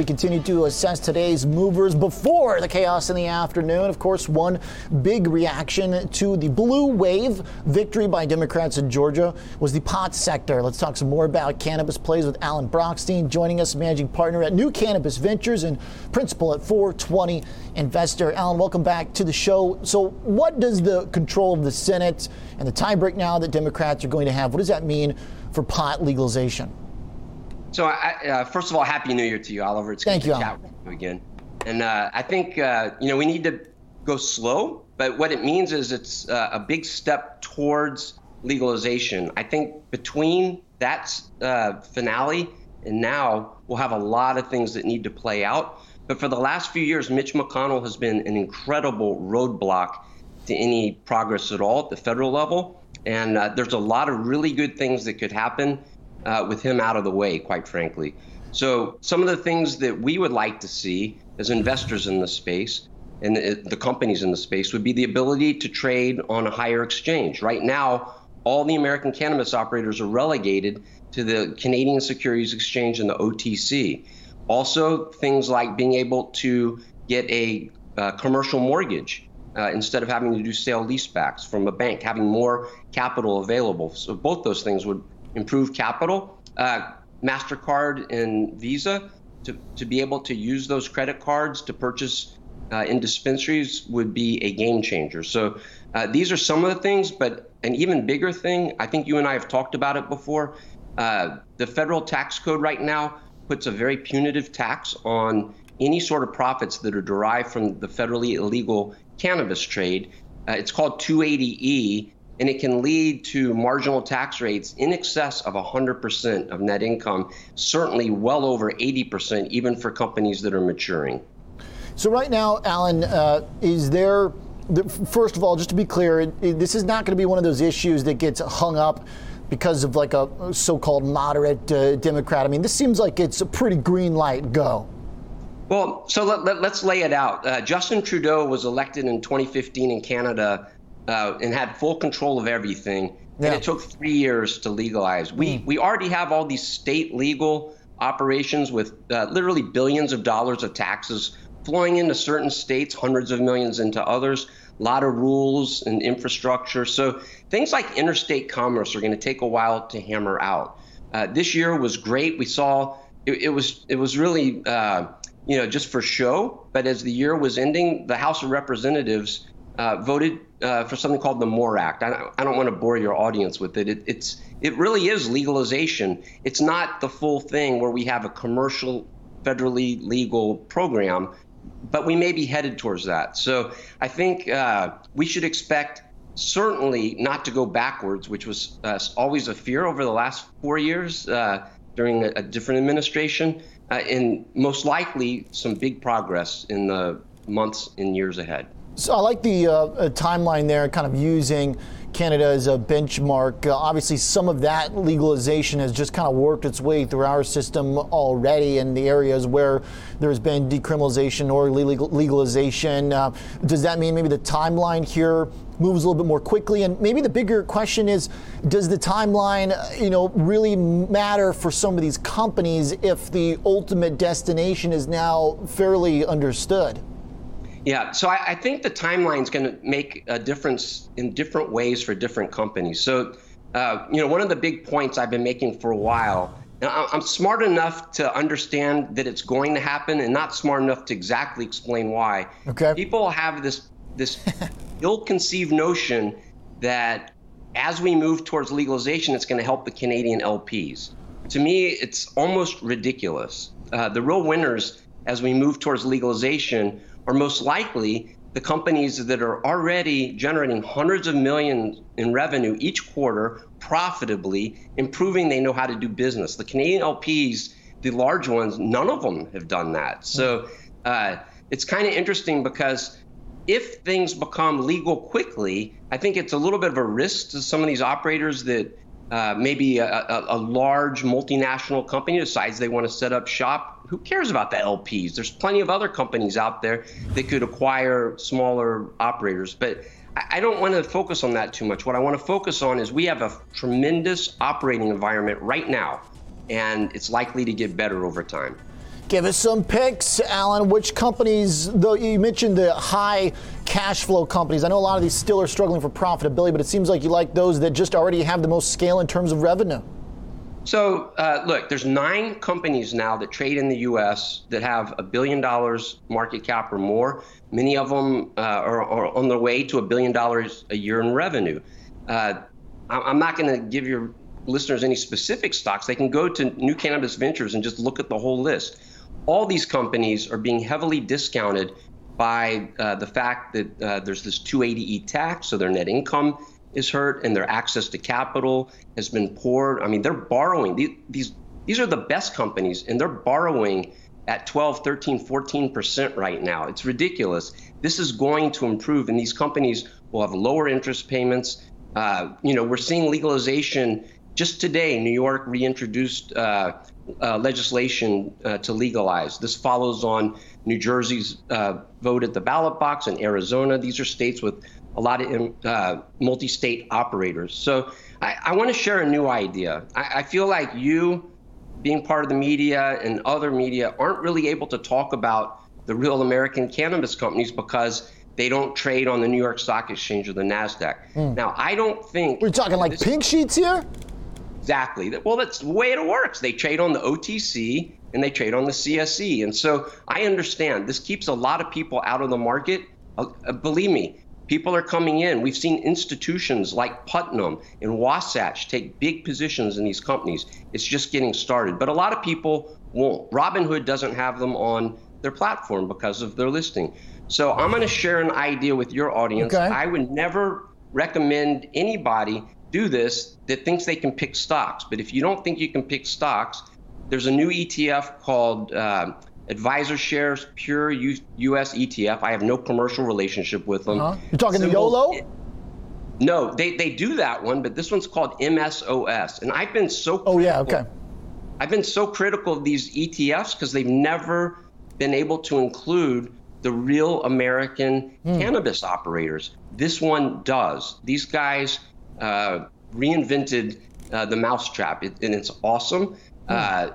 we continue to assess today's movers before the chaos in the afternoon. Of course, one big reaction to the blue wave victory by Democrats in Georgia was the pot sector. Let's talk some more about cannabis plays with Alan Brochstein, joining us, managing partner at New Cannabis Ventures and principal at 420 Investor. Alan, welcome back to the show. So, what does the control of the Senate and the tiebreak now that Democrats are going to have, what does that mean for pot legalization? So, I, uh, first of all, happy New Year to you, Oliver. It's Thank good you, to chat with you again. And uh, I think uh, you know we need to go slow, but what it means is it's uh, a big step towards legalization. I think between that uh, finale and now, we'll have a lot of things that need to play out. But for the last few years, Mitch McConnell has been an incredible roadblock to any progress at all at the federal level. And uh, there's a lot of really good things that could happen uh, with him out of the way, quite frankly. So, some of the things that we would like to see as investors in the space and the, the companies in the space would be the ability to trade on a higher exchange. Right now, all the American cannabis operators are relegated to the Canadian Securities Exchange and the OTC. Also, things like being able to get a uh, commercial mortgage uh, instead of having to do sale leasebacks from a bank, having more capital available. So, both those things would improve capital. Uh, MasterCard and Visa, to, to be able to use those credit cards to purchase uh, in dispensaries would be a game changer. So uh, these are some of the things, but an even bigger thing, I think you and I have talked about it before. Uh, the federal tax code right now puts a very punitive tax on any sort of profits that are derived from the federally illegal cannabis trade. Uh, it's called 280E, and it can lead to marginal tax rates in excess of 100% of net income, certainly well over 80%, even for companies that are maturing. So, right now, Alan, uh, is there, first of all, just to be clear, this is not going to be one of those issues that gets hung up because of like a so-called moderate uh, Democrat. I mean, this seems like it's a pretty green light. Go. Well, so let, us let, lay it out. Uh, Justin Trudeau was elected in 2015 in Canada uh, and had full control of everything. Yeah. And it took three years to legalize. We mm. we already have all these state legal operations with uh, literally billions of dollars of taxes flowing into certain states, hundreds of millions into others. A lot of rules and infrastructure. So things like interstate commerce are going to take a while to hammer out. Uh, this year was great. We saw it, it was it was really uh, you know just for show. But as the year was ending, the House of Representatives uh, voted uh, for something called the MORE Act. I, I don't want to bore your audience with it. it. It's it really is legalization. It's not the full thing where we have a commercial, federally legal program but we may be headed towards that. So I think uh, we should expect certainly not to go backwards, which was uh, always a fear over the last four years uh, during a, a, different administration, uh, and most likely some big progress in the months and years ahead. So I like the uh, timeline there, kind of using Canada as a benchmark. Uh, obviously, some of that legalization has just kind of worked its way through our system already in the areas where there's been decriminalization or legalization. Uh, does that mean maybe the timeline here moves a little bit more quickly? And maybe the bigger question is, does the timeline, you know, really matter for some of these companies if the ultimate destination is now fairly understood? Yeah, so I, I think the timeline is going to make a difference in different ways for different companies. So, uh, you know, one of the big points I've been making for a while, I'm smart enough to understand that it's going to happen, and not smart enough to exactly explain why. Okay. People have this this ill-conceived notion that as we move towards legalization, it's going to help the Canadian LPs. To me, it's almost ridiculous. Uh, the real winners as we move towards legalization are most likely the companies that are already generating hundreds of millions in revenue each quarter profitably, improving they know how to do business. The Canadian LPs, the large ones, none of them have done that. So uh, it's kind of interesting because if things become legal quickly, I think it's a little bit of a risk to some of these operators that uh, maybe a, a, a, large multinational company decides they want to set up shop. Who cares about the LPs? There's plenty of other companies out there that could acquire smaller operators. But I, don't want to focus on that too much. What I want to focus on is we have a tremendous operating environment right now, and it's likely to get better over time. Give us some picks, Alan. Which companies, though you mentioned the high cash flow companies, I know a lot of these still are struggling for profitability, but it seems like you like those that just already have the most scale in terms of revenue. So, uh, look, there's nine companies now that trade in the U.S. that have a billion dollars market cap or more. Many of them uh, are, are, on their way to a billion dollars a year in revenue. Uh, I'm not going to give your listeners any specific stocks. They can go to New Cannabis Ventures and just look at the whole list. All these companies are being heavily discounted by uh, the fact that uh, there's this 280E tax, so their net income is hurt and their access to capital has been poor. I mean, they're borrowing. These, these, are the best companies, and they're borrowing at 12, 13, 14% right now. It's ridiculous. This is going to improve, and these companies will have lower interest payments. Uh, you know, we're seeing legalization just today. New York reintroduced uh, uh, legislation uh, to legalize. This follows on New Jersey's uh, vote at the ballot box and Arizona. These are states with a lot of uh, multi-state operators. So I, I want to share a new idea. I, I, feel like you, being part of the media and other media, aren't really able to talk about the real American cannabis companies because they don't trade on the New York Stock Exchange or the Nasdaq. Mm. Now, I don't think we're talking like pink sheets here. Exactly. Well, that's the way it works. They trade on the OTC and they trade on the CSE. And so I understand this keeps a lot of people out of the market. Uh, uh believe me, People are coming in. We've seen institutions like Putnam and Wasatch take big positions in these companies. It's just getting started. But a lot of people won't. Robinhood doesn't have them on their platform because of their listing. So I'm going to share an idea with your audience. Okay. I would never recommend anybody do this that thinks they can pick stocks. But if you don't think you can pick stocks, there's a new ETF called uh, AdvisorShares Pure U- US ETF. I have no commercial relationship with them. Uh-huh. You're talking Symbol, the YOLO? No, they, they do that one, but this one's called MSOS. And I've been so Oh yeah, okay. I've been so critical of these ETFs because they've never been able to include the real American mm. cannabis operators. This one does. These guys uh, reinvented uh, the mousetrap, it, and it's awesome. Mm. Uh,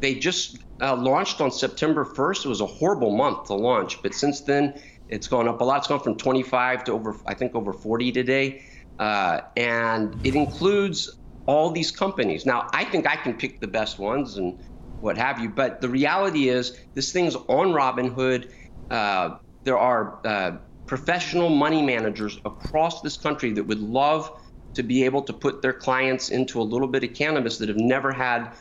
they just uh, launched on September 1st. It was a horrible month to launch, but since then it's gone up a lot. It's gone from 25 to over, I think, over 40 today, uh, and it includes all these companies. Now, I think I can pick the best ones and what have you, but the reality is this thing's on Robinhood. Uh, there are uh, professional money managers across this country that would love to be able to put their clients into a little bit of cannabis that have never had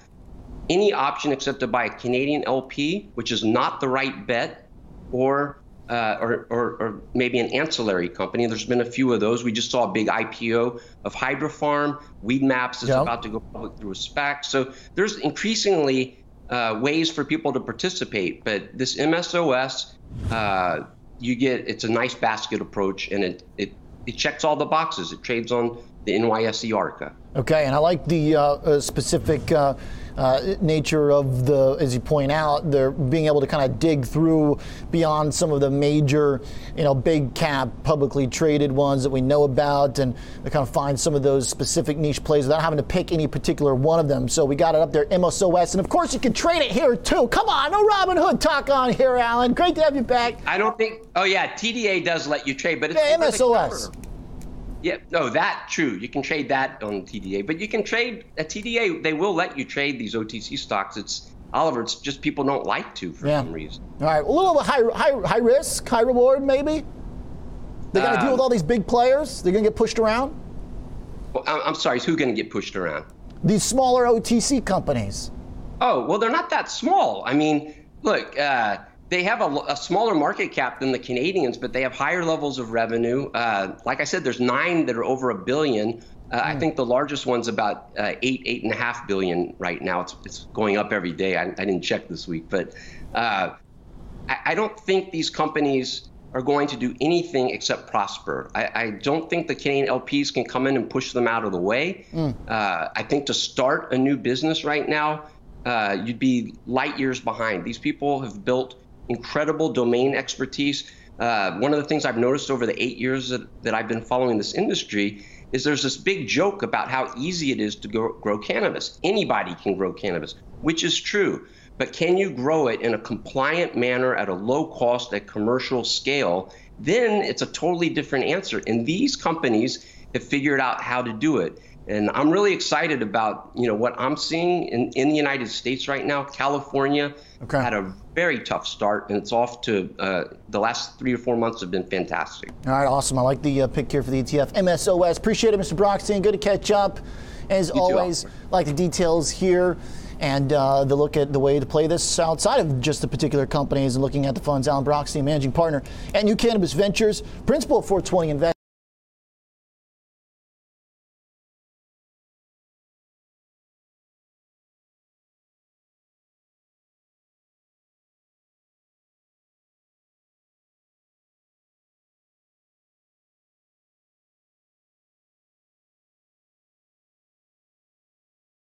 any option except to buy a Canadian LP, which is not the right bet, or uh, or, or, or, maybe an ancillary company. There's been a few of those. We just saw a big IPO of Hydrofarm. Weedmaps is yep. about to go public through a SPAC. So there's increasingly uh, ways for people to participate. But this MSOS, uh, you get it's a nice basket approach, and it it it checks all the boxes. It trades on the NYSE ARCA. Okay, and I like the uh, uh, specific uh, nature of the, as you point out, they're being able to kind of dig through beyond some of the major, you know, big cap publicly traded ones that we know about, and kind of find some of those specific niche plays without having to pick any particular one of them. So we got it up there, MSOS, and of course you can trade it here too. Come on, no Robinhood talk on here, Alan. Great to have you back. I don't think. Oh yeah, TDA does let you trade, but it's yeah, MSOS. Yeah, no, that true. You can trade that on TDA, but you can trade at TDA. They will let you trade these OTC stocks. It's Oliver. It's just people don't like to for yeah. some reason. All right, a little bit high, high, high risk, high reward, maybe. They're going to deal with all these big players. They're going to get pushed around. Well, I'm sorry. Who's going to get pushed around? These smaller OTC companies. Oh well, they're not that small. I mean, look. Uh, they have a, a, smaller market cap than the Canadians, but they have higher levels of revenue. Uh, like I said, there's nine that are over a billion. Uh, mm. I hmm. think the largest one's about uh, eight, eight and a half billion right now. It's, it's going up every day. I, I didn't check this week, but uh, I, I, don't think these companies are going to do anything except prosper. I, I, don't think the Canadian LPs can come in and push them out of the way. Mm. I think to start a new business right now, uh, you'd be light years behind. These people have built incredible domain expertise. Uh, one of the things I've noticed over the eight years that, that I've been following this industry is there's this big joke about how easy it is to grow, grow cannabis. Anybody can grow cannabis, which is true. but can you grow it in a compliant manner at a low cost at commercial scale? Then it's a totally different answer. And these companies have figured out how to do it. And I'm really excited about you know what I'm seeing in, in the United States right now. California okay. had a very tough start, and it's off to uh, the last three or four months have been fantastic. All right, awesome. I like the uh, pick here for the ETF. MSOS. Appreciate it, Mr. Brochstein. Good to catch up. As you always, too, like the details here and uh, the look at the way to play this outside of just the particular companies and looking at the funds. Alan Brochstein, managing partner at New Cannabis Ventures, principal of 420 Invest.